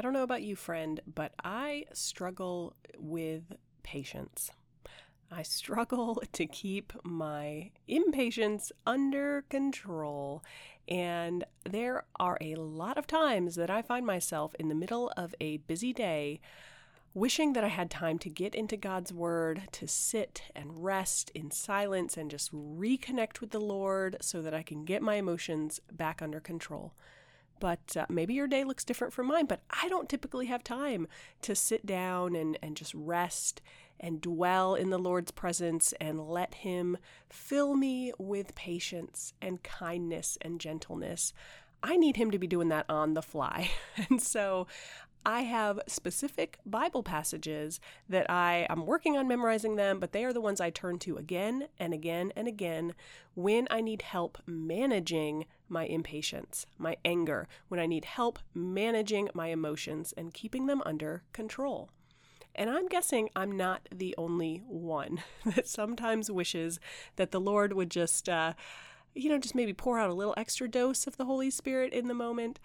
I don't know about you, friend, but I struggle with patience. I struggle to keep my impatience under control. And there are a lot of times that I find myself in the middle of a busy day wishing that I had time to get into God's Word, to sit and rest in silence and just reconnect with the Lord so that I can get my emotions back under control. But uh, maybe your day looks different from mine, but I don't typically have time to sit down and, and just rest and dwell in the Lord's presence and let Him fill me with patience and kindness and gentleness. I need Him to be doing that on the fly. And so I have specific Bible passages that I am working on memorizing them, but they are the ones I turn to again and again and again when I need help managing my impatience, my anger, when I need help managing my emotions and keeping them under control. And I'm guessing I'm not the only one that sometimes wishes that the Lord would just, uh, you know, just maybe pour out a little extra dose of the Holy Spirit in the moment.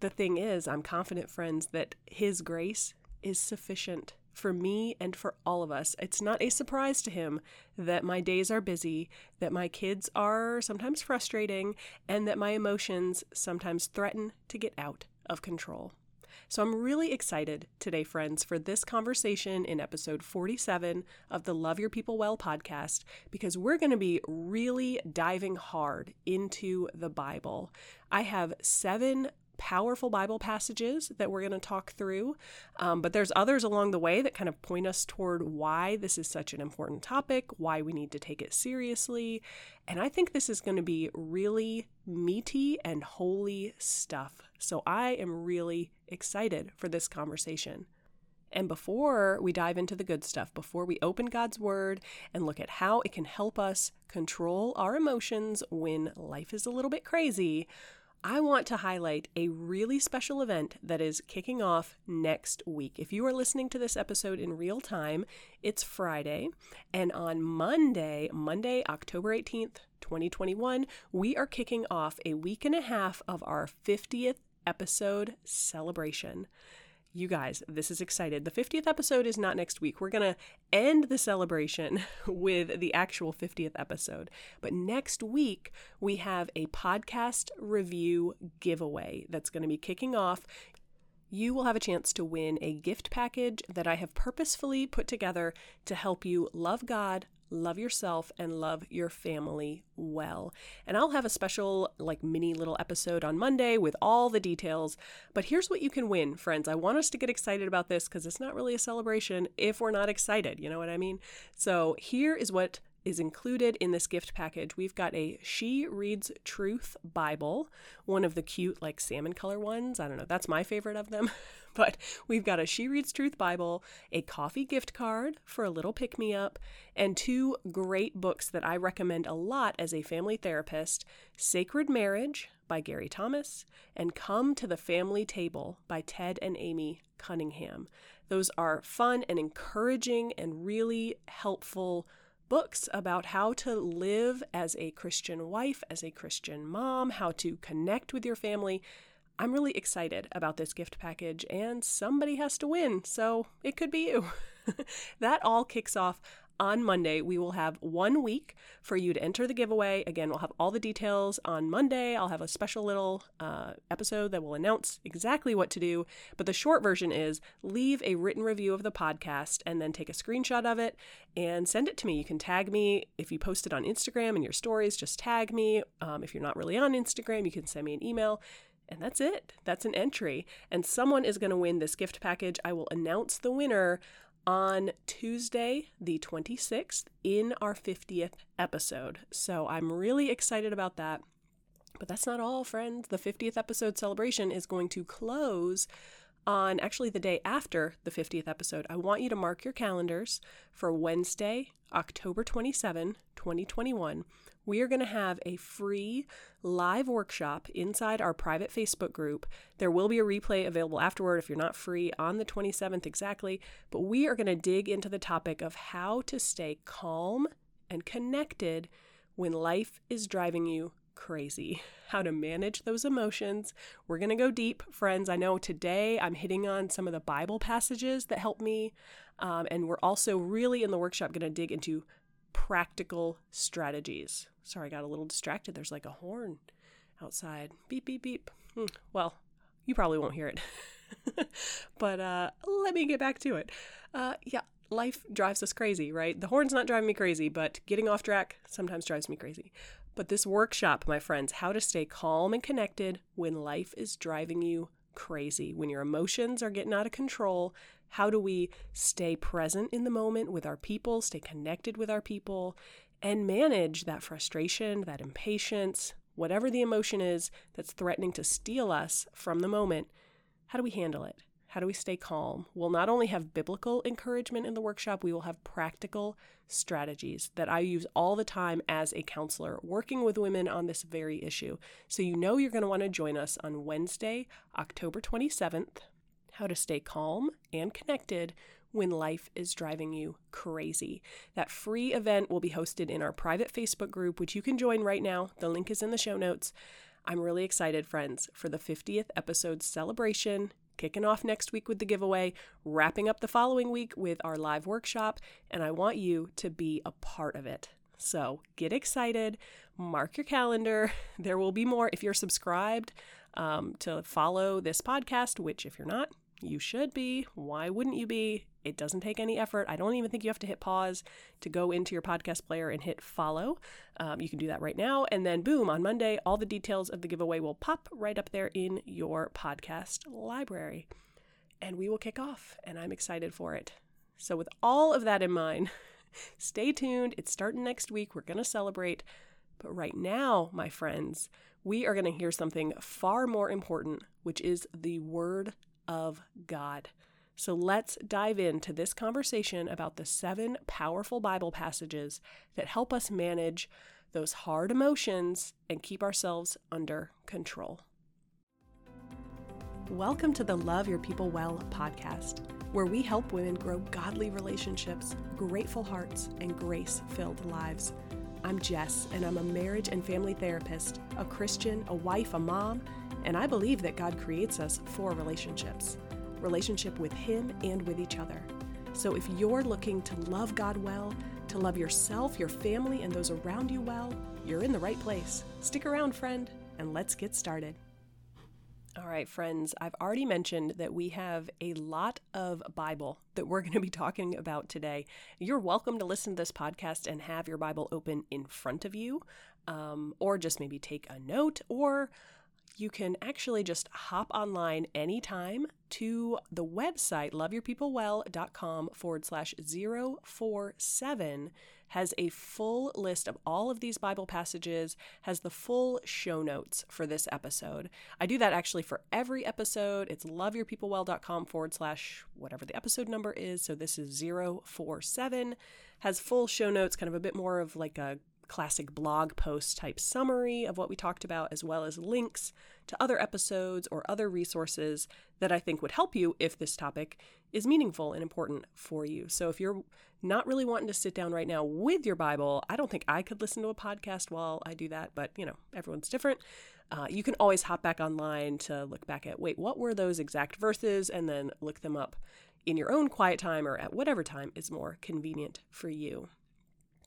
The thing is, I'm confident, friends, that His grace is sufficient for me and for all of us. It's not a surprise to Him that my days are busy, that my kids are sometimes frustrating, and that my emotions sometimes threaten to get out of control. So I'm really excited today, friends, for this conversation in episode 47 of the Love Your People Well podcast, because we're going to be really diving hard into the Bible. I have seven powerful Bible passages that we're going to talk through, um, but there's others along the way that kind of point us toward why this is such an important topic, why we need to take it seriously. And I think this is going to be really meaty and holy stuff. So I am really excited for this conversation. And before we dive into the good stuff, before we open God's Word and look at how it can help us control our emotions when life is a little bit crazy, I want to highlight a really special event that is kicking off next week. If you are listening to this episode in real time, it's Friday. And on Monday, Monday, October 18th, 2021, we are kicking off a week and a half of our 50th episode celebration. You guys, this is excited. The 50th episode is not next week. We're going to end the celebration with the actual 50th episode. But next week, we have a podcast review giveaway that's going to be kicking off you will have a chance to win a gift package that I have purposefully put together to help you love God, love yourself and love your family well. And I'll have a special, like, mini little episode on Monday with all the details. But here's what you can win, friends. I want us to get excited about this because it's not really a celebration if we're not excited. You know what I mean? So here is what is included in this gift package. We've got a She Reads Truth Bible, one of the cute, like salmon color ones. I don't know, that's my favorite of them. but we've got a She Reads Truth Bible, a coffee gift card for a little pick me up, and two great books that I recommend a lot as a family therapist Sacred Marriage by Gary Thomas and Come to the Family Table by Ted and Amy Cunningham. Those are fun and encouraging and really helpful books about how to live as a Christian wife, as a Christian mom, how to connect with your family. I'm really excited about this gift package, and somebody has to win, so it could be you. that all kicks off on Monday, we will have one week for you to enter the giveaway. Again, we'll have all the details on Monday. I'll have a special little uh, episode that will announce exactly what to do. But the short version is leave a written review of the podcast and then take a screenshot of it and send it to me. You can tag me if you post it on Instagram in your stories, just tag me. Um, if you're not really on Instagram, you can send me an email. And that's it. That's an entry. And someone is going to win this gift package. I will announce the winner on Tuesday, the 26th, in our 50th episode. So I'm really excited about that. But that's not all, friends. The 50th episode celebration is going to close on actually the day after the 50th episode. I want you to mark your calendars for Wednesday, October 27, 2021 we are going to have a free live workshop inside our private Facebook group. There will be a replay available afterward if you're not free on the 27th exactly, but we are going to dig into the topic of how to stay calm and connected when life is driving you crazy. How to manage those emotions. We're going to go deep, friends. I know today I'm hitting on some of the Bible passages that help me. Um, and we're also really in the workshop going to dig into practical strategies. Sorry, I got a little distracted. There's like a horn outside. Beep, beep, beep. Hmm. Well, you probably won't hear it. but uh, let me get back to it. Uh, yeah, life drives us crazy, right? The horn's not driving me crazy, but getting off track sometimes drives me crazy. But this workshop, my friends, how to stay calm and connected when life is driving you crazy, when your emotions are getting out of control. How do we stay present in the moment with our people, stay connected with our people, and manage that frustration, that impatience, whatever the emotion is that's threatening to steal us from the moment? How do we handle it? How do we stay calm? We'll not only have biblical encouragement in the workshop, we will have practical strategies that I use all the time as a counselor working with women on this very issue. So you know you're going to want to join us on Wednesday, October 27th. How to stay calm and connected when life is driving you crazy. That free event will be hosted in our private Facebook group, which you can join right now. The link is in the show notes. I'm really excited, friends, for the 50th episode celebration kicking off next week with the giveaway, wrapping up the following week with our live workshop, and I want you to be a part of it. So get excited, mark your calendar. There will be more if you're subscribed um, to follow this podcast, which, if you're not, you should be. Why wouldn't you be? It doesn't take any effort. I don't even think you have to hit pause to go into your podcast player and hit follow. Um, you can do that right now. And then, boom, on Monday, all the details of the giveaway will pop right up there in your podcast library. And we will kick off, and I'm excited for it. So, with all of that in mind, stay tuned. It's starting next week. We're going to celebrate. But right now, my friends, we are going to hear something far more important, which is the Word of God. So let's dive into this conversation about the seven powerful Bible passages that help us manage those hard emotions and keep ourselves under control. Welcome to the Love Your People Well podcast, where we help women grow godly relationships, grateful hearts, and grace filled lives. I'm Jess, and I'm a marriage and family therapist, a Christian, a wife, a mom, and I believe that God creates us for relationships relationship with Him and with each other. So if you're looking to love God well, to love yourself, your family, and those around you well, you're in the right place. Stick around, friend, and let's get started. All right, friends, I've already mentioned that we have a lot of Bible that we're going to be talking about today. You're welcome to listen to this podcast and have your Bible open in front of you, um, or just maybe take a note, or you can actually just hop online anytime to the website loveyourpeoplewell.com forward slash 047 has a full list of all of these Bible passages, has the full show notes for this episode. I do that actually for every episode. It's loveyourpeoplewell.com forward slash whatever the episode number is. So this is 047, has full show notes, kind of a bit more of like a classic blog post type summary of what we talked about, as well as links to other episodes or other resources that I think would help you if this topic is meaningful and important for you. So if you're not really wanting to sit down right now with your Bible, I don't think I could listen to a podcast while I do that, but you know, everyone's different. Uh, you can always hop back online to look back at wait, what were those exact verses, and then look them up in your own quiet time or at whatever time is more convenient for you.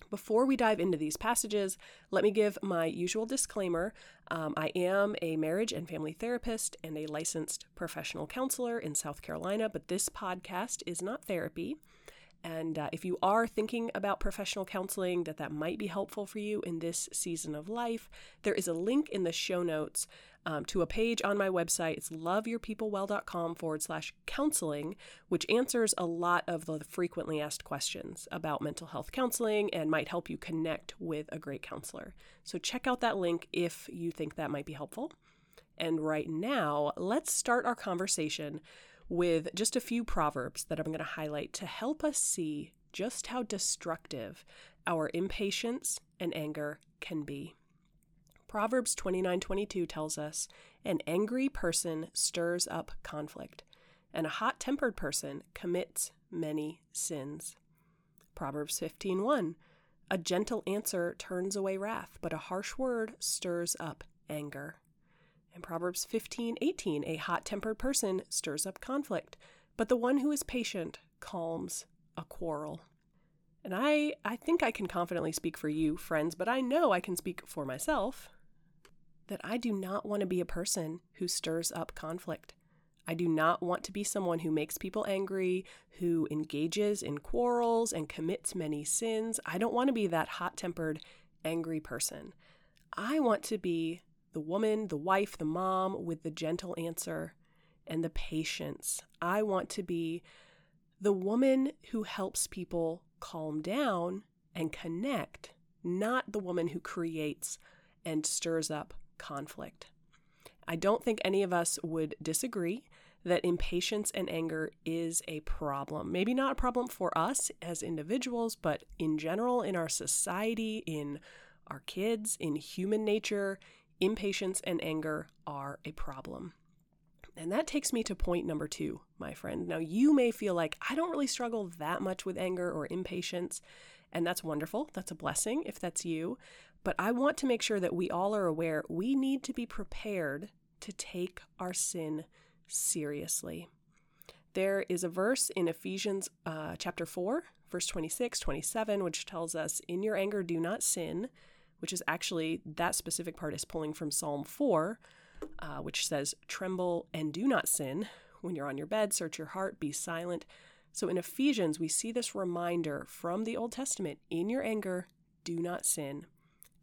Before we dive into these passages, let me give my usual disclaimer. Um, I am a marriage and family therapist and a licensed professional counselor in South Carolina, but this podcast is not therapy. And uh, if you are thinking about professional counseling, that that might be helpful for you in this season of life, there is a link in the show notes um, to a page on my website. It's loveyourpeoplewell.com forward slash counseling, which answers a lot of the frequently asked questions about mental health counseling and might help you connect with a great counselor. So check out that link if you think that might be helpful. And right now, let's start our conversation with just a few proverbs that I'm going to highlight to help us see just how destructive our impatience and anger can be. Proverbs 29:22 tells us, "An angry person stirs up conflict, and a hot-tempered person commits many sins." Proverbs 15:1, A gentle answer turns away wrath, but a harsh word stirs up anger. In Proverbs 15:18, a hot-tempered person stirs up conflict, but the one who is patient calms a quarrel. And I I think I can confidently speak for you, friends, but I know I can speak for myself that I do not want to be a person who stirs up conflict. I do not want to be someone who makes people angry, who engages in quarrels and commits many sins. I don't want to be that hot tempered, angry person. I want to be the woman, the wife, the mom with the gentle answer and the patience. I want to be the woman who helps people calm down and connect, not the woman who creates and stirs up conflict. I don't think any of us would disagree that impatience and anger is a problem. Maybe not a problem for us as individuals, but in general, in our society, in our kids, in human nature, impatience and anger are a problem. And that takes me to point number two, my friend. Now, you may feel like I don't really struggle that much with anger or impatience, and that's wonderful. That's a blessing if that's you. But I want to make sure that we all are aware we need to be prepared to take our sin seriously. There is a verse in Ephesians uh, chapter 4, verse 26, 27, which tells us, In your anger, do not sin, which is actually that specific part is pulling from Psalm 4, uh, which says, Tremble and do not sin. When you're on your bed, search your heart, be silent. So in Ephesians, we see this reminder from the Old Testament In your anger, do not sin.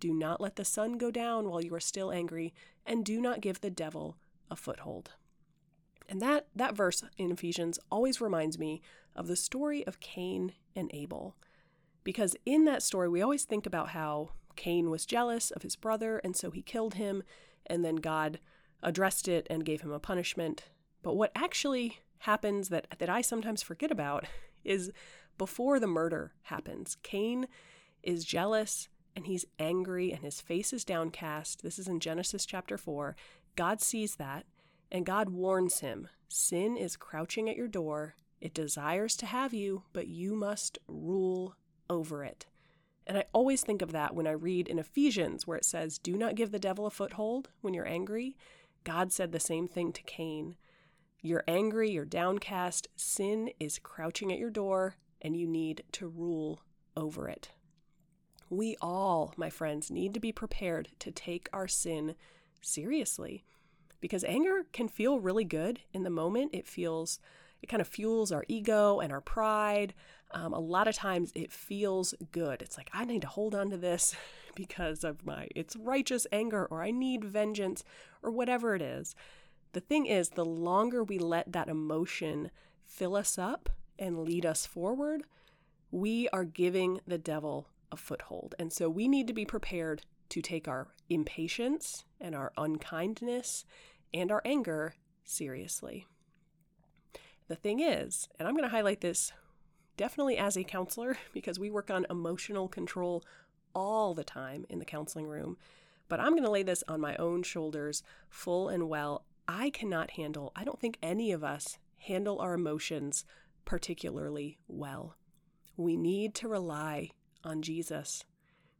Do not let the sun go down while you are still angry, and do not give the devil a foothold. And that, that verse in Ephesians always reminds me of the story of Cain and Abel. Because in that story, we always think about how Cain was jealous of his brother, and so he killed him, and then God addressed it and gave him a punishment. But what actually happens that, that I sometimes forget about is before the murder happens, Cain is jealous and he's angry and his face is downcast. This is in Genesis chapter 4. God sees that and God warns him Sin is crouching at your door. It desires to have you, but you must rule over it. And I always think of that when I read in Ephesians, where it says, Do not give the devil a foothold when you're angry. God said the same thing to Cain. You're angry, you're downcast, sin is crouching at your door, and you need to rule over it. We all, my friends, need to be prepared to take our sin seriously because anger can feel really good in the moment. It feels, it kind of fuels our ego and our pride. Um, a lot of times it feels good. It's like, I need to hold on to this because of my, it's righteous anger or I need vengeance or whatever it is. The thing is, the longer we let that emotion fill us up and lead us forward, we are giving the devil a foothold. And so we need to be prepared to take our impatience and our unkindness and our anger seriously. The thing is, and I'm going to highlight this definitely as a counselor because we work on emotional control all the time in the counseling room, but I'm going to lay this on my own shoulders full and well. I cannot handle, I don't think any of us handle our emotions particularly well. We need to rely on Jesus.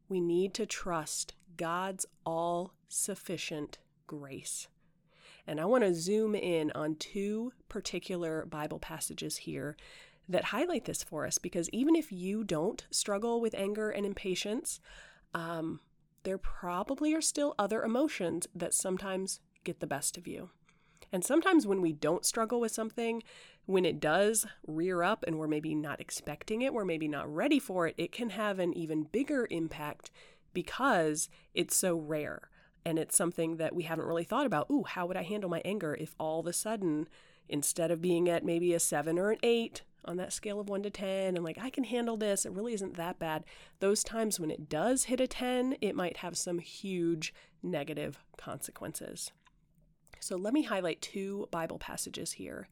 We need to trust God's all sufficient grace. And I want to zoom in on two particular Bible passages here that highlight this for us because even if you don't struggle with anger and impatience, um, there probably are still other emotions that sometimes get the best of you. And sometimes when we don't struggle with something, when it does rear up and we're maybe not expecting it, we're maybe not ready for it, it can have an even bigger impact because it's so rare and it's something that we haven't really thought about. Ooh, how would I handle my anger if all of a sudden, instead of being at maybe a seven or an eight on that scale of one to 10, and like, I can handle this, it really isn't that bad. Those times when it does hit a 10, it might have some huge negative consequences. So let me highlight two Bible passages here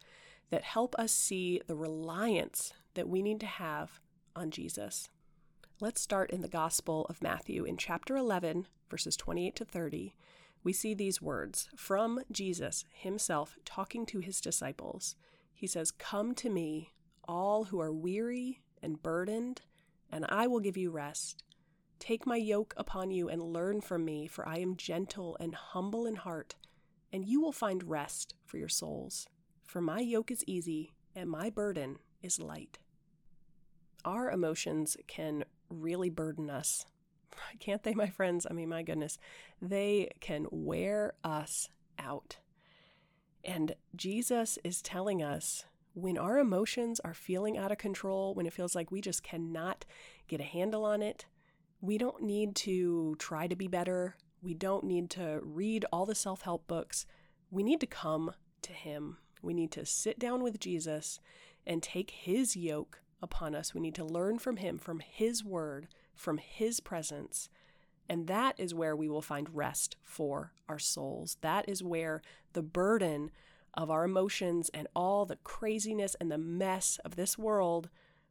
that help us see the reliance that we need to have on Jesus. Let's start in the Gospel of Matthew in chapter 11, verses 28 to 30. We see these words from Jesus himself talking to his disciples. He says, Come to me, all who are weary and burdened, and I will give you rest. Take my yoke upon you and learn from me, for I am gentle and humble in heart, and you will find rest for your souls. For my yoke is easy and my burden is light. Our emotions can really burden us. Can't they, my friends? I mean, my goodness, they can wear us out. And Jesus is telling us when our emotions are feeling out of control, when it feels like we just cannot get a handle on it, we don't need to try to be better. We don't need to read all the self help books. We need to come to Him. We need to sit down with Jesus and take His yoke upon us. We need to learn from Him, from His word, from His presence. And that is where we will find rest for our souls. That is where the burden of our emotions and all the craziness and the mess of this world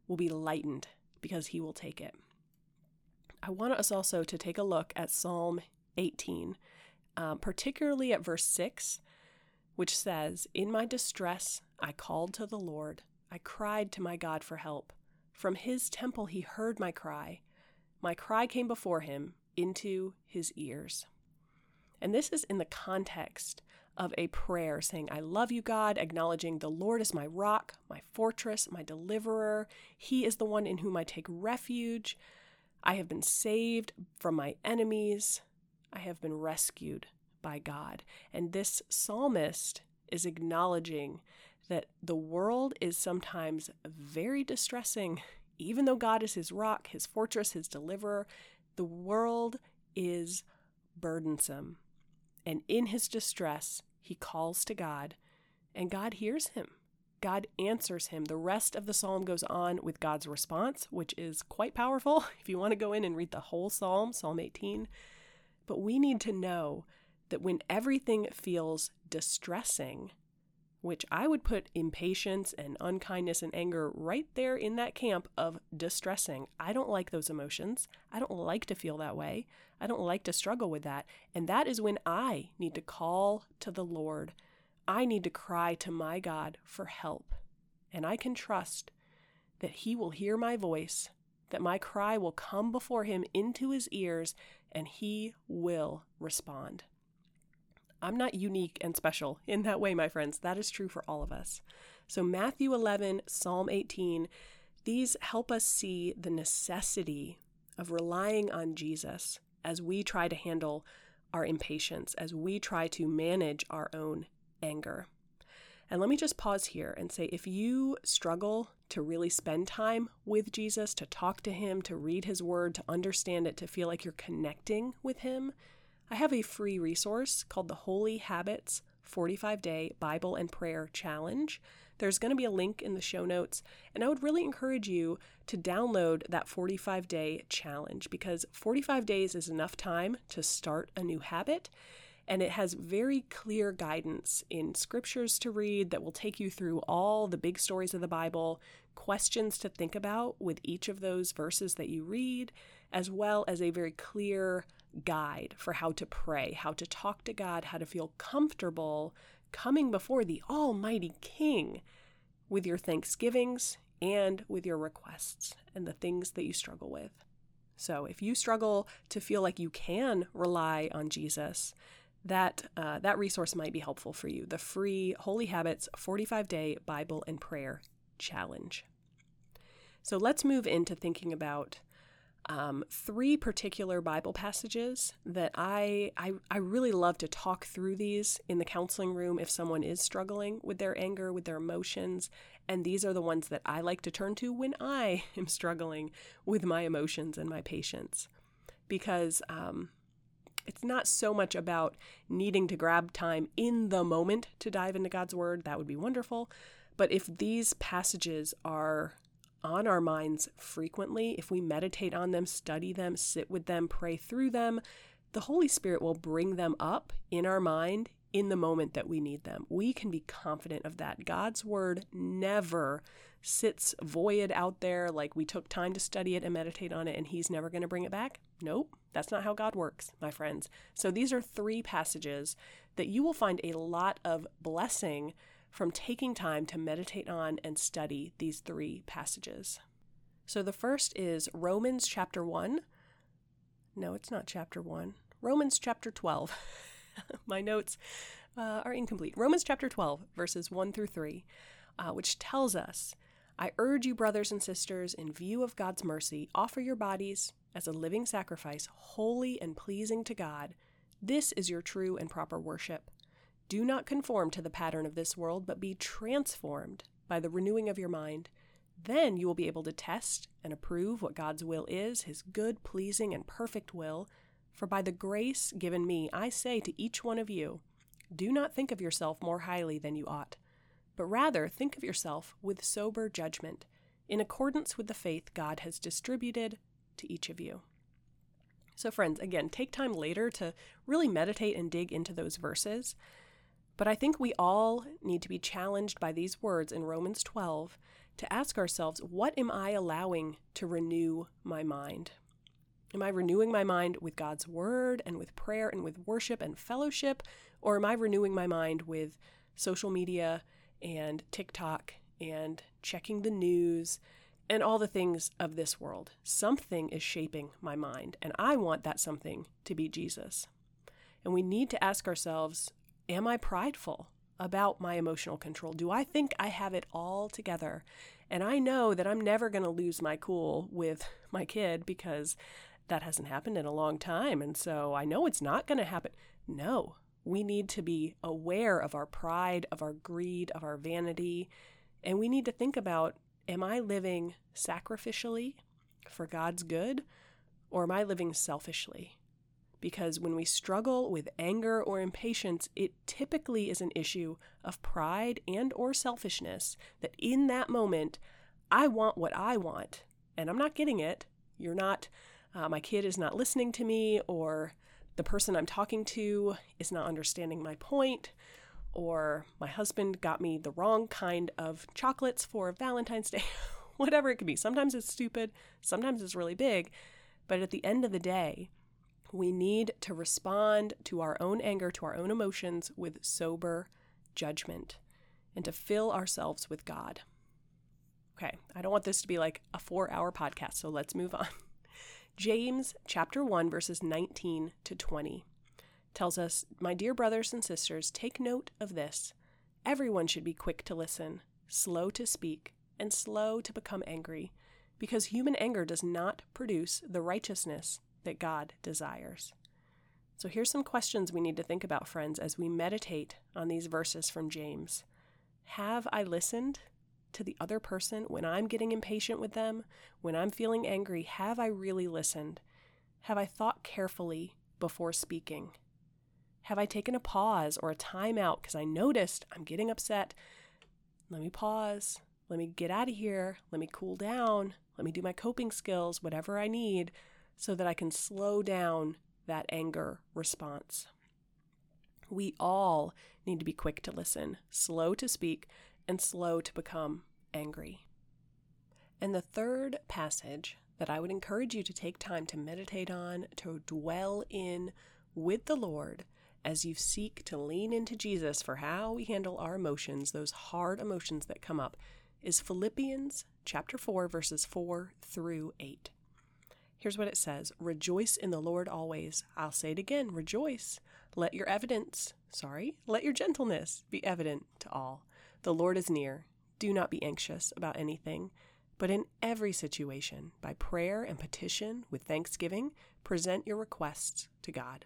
will be lightened because He will take it. I want us also to take a look at Psalm 18, um, particularly at verse 6, which says, In my distress I called to the Lord. I cried to my God for help. From his temple he heard my cry. My cry came before him into his ears. And this is in the context of a prayer saying, I love you, God, acknowledging the Lord is my rock, my fortress, my deliverer. He is the one in whom I take refuge. I have been saved from my enemies. I have been rescued by God. And this psalmist is acknowledging that the world is sometimes very distressing. Even though God is his rock, his fortress, his deliverer, the world is burdensome. And in his distress, he calls to God, and God hears him. God answers him. The rest of the psalm goes on with God's response, which is quite powerful if you want to go in and read the whole psalm, Psalm 18. But we need to know that when everything feels distressing, which I would put impatience and unkindness and anger right there in that camp of distressing. I don't like those emotions. I don't like to feel that way. I don't like to struggle with that. And that is when I need to call to the Lord I need to cry to my God for help, and I can trust that He will hear my voice, that my cry will come before Him into His ears, and He will respond. I'm not unique and special in that way, my friends. That is true for all of us. So, Matthew 11, Psalm 18, these help us see the necessity of relying on Jesus as we try to handle our impatience, as we try to manage our own anger. And let me just pause here and say if you struggle to really spend time with Jesus, to talk to him, to read his word, to understand it, to feel like you're connecting with him, I have a free resource called the Holy Habits 45 Day Bible and Prayer Challenge. There's going to be a link in the show notes, and I would really encourage you to download that 45 day challenge because 45 days is enough time to start a new habit and it has very clear guidance in scriptures to read that will take you through all the big stories of the Bible, questions to think about with each of those verses that you read, as well as a very clear guide for how to pray, how to talk to God, how to feel comfortable coming before the Almighty King with your thanksgivings and with your requests and the things that you struggle with. So, if you struggle to feel like you can rely on Jesus, that uh, that resource might be helpful for you. The free Holy Habits 45 Day Bible and Prayer Challenge. So let's move into thinking about um, three particular Bible passages that I, I I really love to talk through these in the counseling room if someone is struggling with their anger, with their emotions, and these are the ones that I like to turn to when I am struggling with my emotions and my patience, because um, it's not so much about needing to grab time in the moment to dive into God's Word. That would be wonderful. But if these passages are on our minds frequently, if we meditate on them, study them, sit with them, pray through them, the Holy Spirit will bring them up in our mind in the moment that we need them. We can be confident of that. God's Word never sits void out there like we took time to study it and meditate on it and He's never going to bring it back. Nope. That's not how God works, my friends. So these are three passages that you will find a lot of blessing from taking time to meditate on and study these three passages. So the first is Romans chapter 1, No, it's not chapter 1. Romans chapter 12. My notes uh, are incomplete. Romans chapter 12, verses 1 through 3, uh, which tells us I urge you, brothers and sisters, in view of God's mercy, offer your bodies as a living sacrifice, holy and pleasing to God. This is your true and proper worship. Do not conform to the pattern of this world, but be transformed by the renewing of your mind. Then you will be able to test and approve what God's will is, his good, pleasing, and perfect will. For by the grace given me, I say to each one of you, do not think of yourself more highly than you ought but rather think of yourself with sober judgment, in accordance with the faith God has distributed to each of you. So, friends, again, take time later to really meditate and dig into those verses. But I think we all need to be challenged by these words in Romans 12 to ask ourselves what am I allowing to renew my mind? Am I renewing my mind with God's word and with prayer and with worship and fellowship? Or am I renewing my mind with social media and TikTok and checking the news and all the things of this world. Something is shaping my mind, and I want that something to be Jesus. And we need to ask ourselves Am I prideful about my emotional control? Do I think I have it all together? And I know that I'm never going to lose my cool with my kid because that hasn't happened in a long time. And so I know it's not going to happen. No, we need to be aware of our pride, of our greed, of our vanity, and we need to think about am I living sacrificially for God's good or am I living selfishly? Because when we struggle with anger or impatience, it typically is an issue of pride and or selfishness that in that moment I want what I want and I'm not getting it. You're not uh, my kid is not listening to me or the person I'm talking to is not understanding my point, or my husband got me the wrong kind of chocolates for Valentine's Day, whatever it could be. Sometimes it's stupid, sometimes it's really big, but at the end of the day, we need to respond to our own anger, to our own emotions with sober judgment and to fill ourselves with God. Okay, I don't want this to be like a four hour podcast, so let's move on. James chapter 1 verses 19 to 20 tells us, "My dear brothers and sisters, take note of this. Everyone should be quick to listen, slow to speak, and slow to become angry, because human anger does not produce the righteousness that God desires." So here's some questions we need to think about, friends, as we meditate on these verses from James. Have I listened? to the other person when I'm getting impatient with them, when I'm feeling angry, have I really listened? Have I thought carefully before speaking? Have I taken a pause or a time out because I noticed I'm getting upset? Let me pause. Let me get out of here. Let me cool down. Let me do my coping skills, whatever I need, so that I can slow down that anger response. We all need to be quick to listen, slow to speak, and slow to become angry. And the third passage that I would encourage you to take time to meditate on, to dwell in with the Lord as you seek to lean into Jesus for how we handle our emotions, those hard emotions that come up, is Philippians chapter 4 verses 4 through 8. Here's what it says Rejoice in the Lord always. I'll say it again rejoice. Let your evidence, sorry, let your gentleness be evident to all. The Lord is near. Do not be anxious about anything, but in every situation, by prayer and petition with thanksgiving, present your requests to God.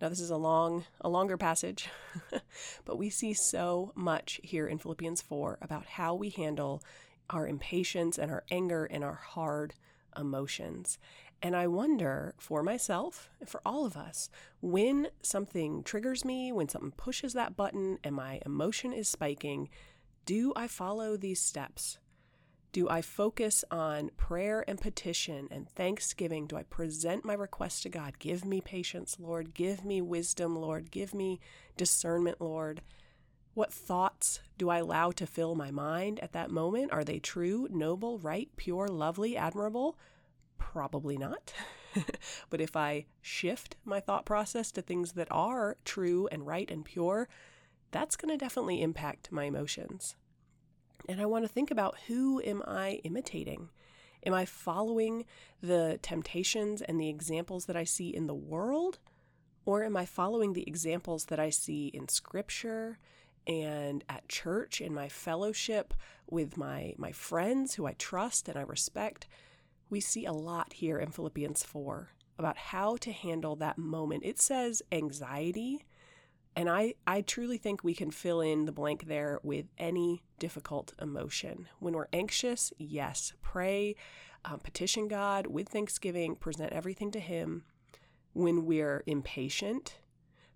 Now this is a long a longer passage, but we see so much here in Philippians 4 about how we handle our impatience and our anger and our hard emotions. And I wonder for myself, for all of us, when something triggers me, when something pushes that button and my emotion is spiking, do I follow these steps? Do I focus on prayer and petition and thanksgiving? Do I present my request to God? Give me patience, Lord. Give me wisdom, Lord. Give me discernment, Lord. What thoughts do I allow to fill my mind at that moment? Are they true, noble, right, pure, lovely, admirable? Probably not. but if I shift my thought process to things that are true and right and pure, that's going to definitely impact my emotions. And I want to think about who am I imitating? Am I following the temptations and the examples that I see in the world? Or am I following the examples that I see in scripture and at church, in my fellowship with my, my friends who I trust and I respect? We see a lot here in Philippians 4 about how to handle that moment. It says anxiety and I, I truly think we can fill in the blank there with any difficult emotion. When we're anxious, yes, pray, um, petition God with thanksgiving, present everything to Him. When we're impatient,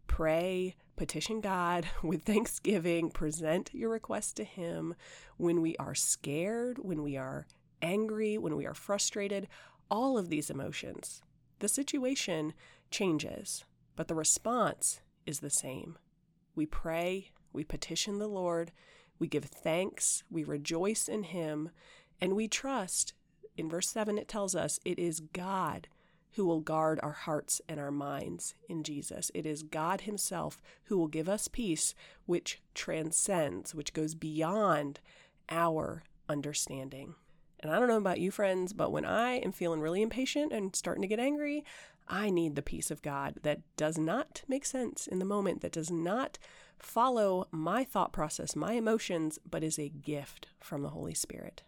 pray, petition God with thanksgiving, present your request to Him. When we are scared, when we are angry, when we are frustrated, all of these emotions, the situation changes, but the response is the same. We pray, we petition the Lord, we give thanks, we rejoice in Him, and we trust. In verse 7, it tells us it is God who will guard our hearts and our minds in Jesus. It is God Himself who will give us peace, which transcends, which goes beyond our understanding. And I don't know about you, friends, but when I am feeling really impatient and starting to get angry, I need the peace of God that does not make sense in the moment, that does not follow my thought process, my emotions, but is a gift from the Holy Spirit.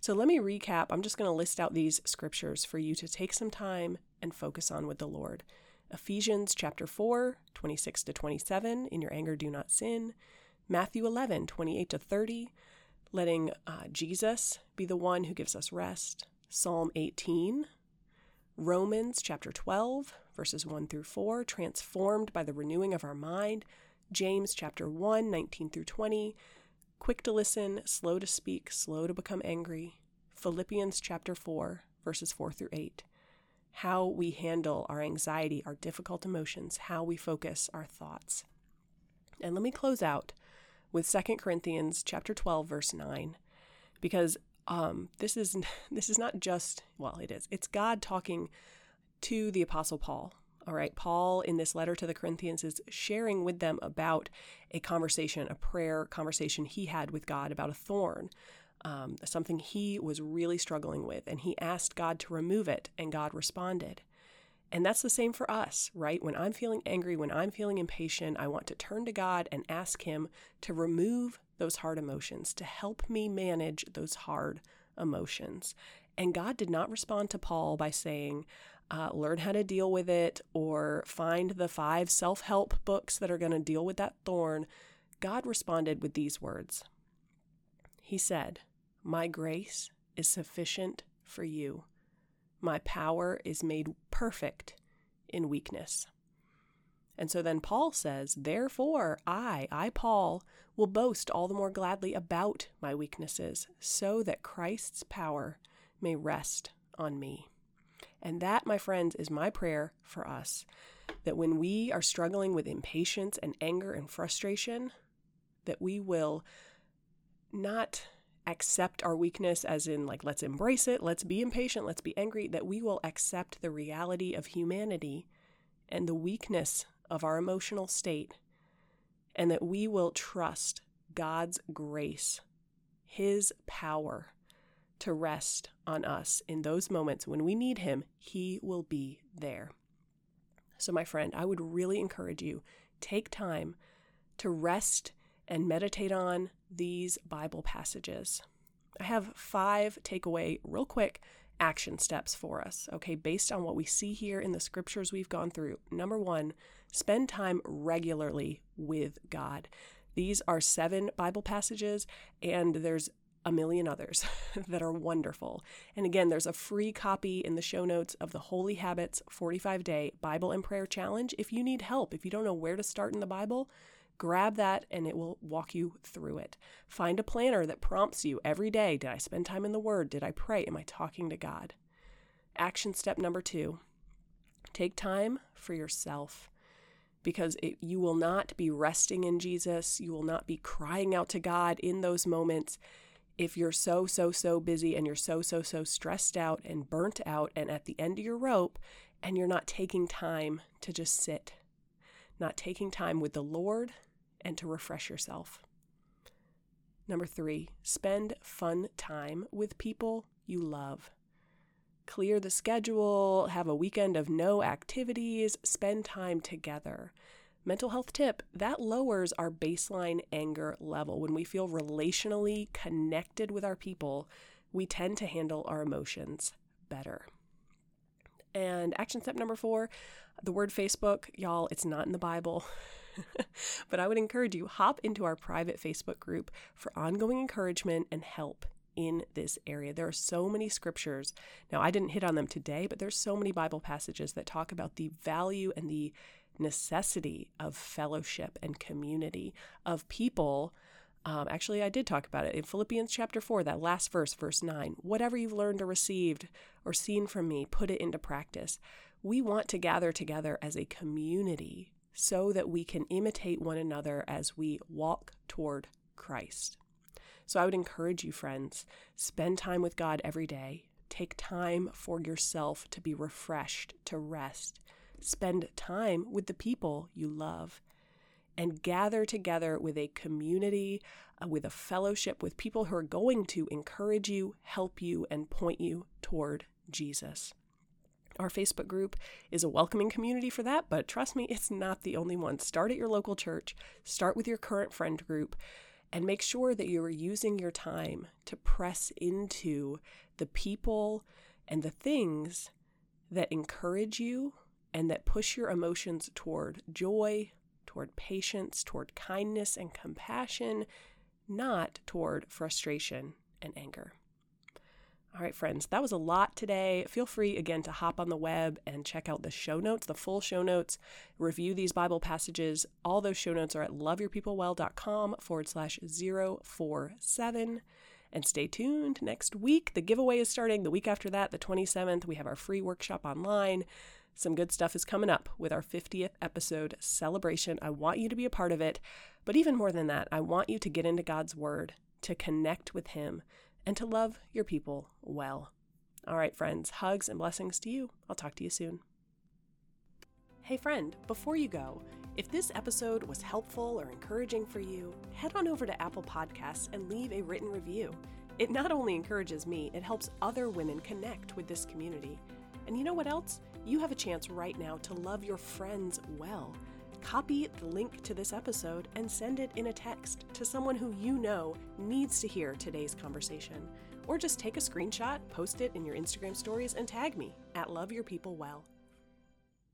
So let me recap. I'm just going to list out these scriptures for you to take some time and focus on with the Lord. Ephesians chapter 4, 26 to 27, in your anger do not sin. Matthew 11, 28 to 30, letting uh, Jesus be the one who gives us rest. Psalm 18, Romans chapter 12, verses 1 through 4, transformed by the renewing of our mind. James chapter 1, 19 through 20, quick to listen, slow to speak, slow to become angry. Philippians chapter 4, verses 4 through 8. How we handle our anxiety, our difficult emotions, how we focus our thoughts. And let me close out with 2 Corinthians chapter 12 verse 9 because um, this is this is not just well, it is. It's God talking to the apostle Paul. All right, Paul in this letter to the Corinthians is sharing with them about a conversation, a prayer conversation he had with God about a thorn, um, something he was really struggling with, and he asked God to remove it, and God responded. And that's the same for us, right? When I'm feeling angry, when I'm feeling impatient, I want to turn to God and ask Him to remove those hard emotions, to help me manage those hard emotions. And God did not respond to Paul by saying, uh, learn how to deal with it or find the five self help books that are going to deal with that thorn. God responded with these words He said, My grace is sufficient for you. My power is made perfect in weakness. And so then Paul says, Therefore, I, I, Paul, will boast all the more gladly about my weaknesses, so that Christ's power may rest on me. And that, my friends, is my prayer for us that when we are struggling with impatience and anger and frustration, that we will not accept our weakness as in like let's embrace it let's be impatient let's be angry that we will accept the reality of humanity and the weakness of our emotional state, and that we will trust God's grace, His power to rest on us in those moments when we need Him, He will be there. So, my friend, I would really encourage you take time to rest and meditate on these Bible passages. I have five takeaway, real quick, action steps for us, okay, based on what we see here in the scriptures we've gone through. Number one, spend time regularly with God. These are seven Bible passages, and there's a million others that are wonderful. And again, there's a free copy in the show notes of the Holy Habits 45 Day Bible and Prayer Challenge. If you need help, if you don't know where to start in the Bible, Grab that and it will walk you through it. Find a planner that prompts you every day Did I spend time in the Word? Did I pray? Am I talking to God? Action step number two take time for yourself because it, you will not be resting in Jesus. You will not be crying out to God in those moments if you're so, so, so busy and you're so, so, so stressed out and burnt out and at the end of your rope and you're not taking time to just sit, not taking time with the Lord and to refresh yourself. Number three, spend fun time with people you love. Clear the schedule, have a weekend of no activities, spend time together. Mental health tip that lowers our baseline anger level. When we feel relationally connected with our people, we tend to handle our emotions better. And action step number four the word Facebook, y'all, it's not in the Bible. but I would encourage you hop into our private Facebook group for ongoing encouragement and help in this area. There are so many scriptures. Now, I didn't hit on them today, but there's so many Bible passages that talk about the value and the necessity of fellowship and community, of people. Um, actually, I did talk about it in Philippians chapter 4, that last verse, verse 9. Whatever you've learned or received or seen from me, put it into practice. We want to gather together as a community so that we can imitate one another as we walk toward Christ. So I would encourage you, friends, spend time with God every day. Take time for yourself to be refreshed, to rest. Spend time with the people you love. And gather together with a community, uh, with a fellowship, with people who are going to encourage you, help you, and point you toward Jesus. Our Facebook group is a welcoming community for that, but trust me, it's not the only one. Start at your local church, start with your current friend group and make sure that you are using your time to press into the people and the things that encourage you and that push your emotions toward joy, toward patience, toward kindness and compassion, not toward frustration and anger. All right, friends, that was a lot today. Feel free again to hop on the web and check out the show notes, the full show notes, review these Bible passages. All those show notes are at loveyourpeoplewell.com forward slash 047. And stay tuned next week. The giveaway is starting the week after that, the 27th. We have our free workshop online. Some good stuff is coming up with our 50th episode celebration. I want you to be a part of it. But even more than that, I want you to get into God's Word, to connect with Him and to love your people well. All right, friends, hugs and blessings to you. I'll talk to you soon. Hey, friend, before you go, if this episode was helpful or encouraging for you, head on over to Apple Podcasts and leave a written review. It not only encourages me, it helps other women connect with this community. And you know what else? You have a chance right now to love your friends well. Copy the link to this episode and send it in a text to someone who you know needs to hear today's conversation. Or just take a screenshot, post it in your Instagram stories, and tag me at Love Your People Well.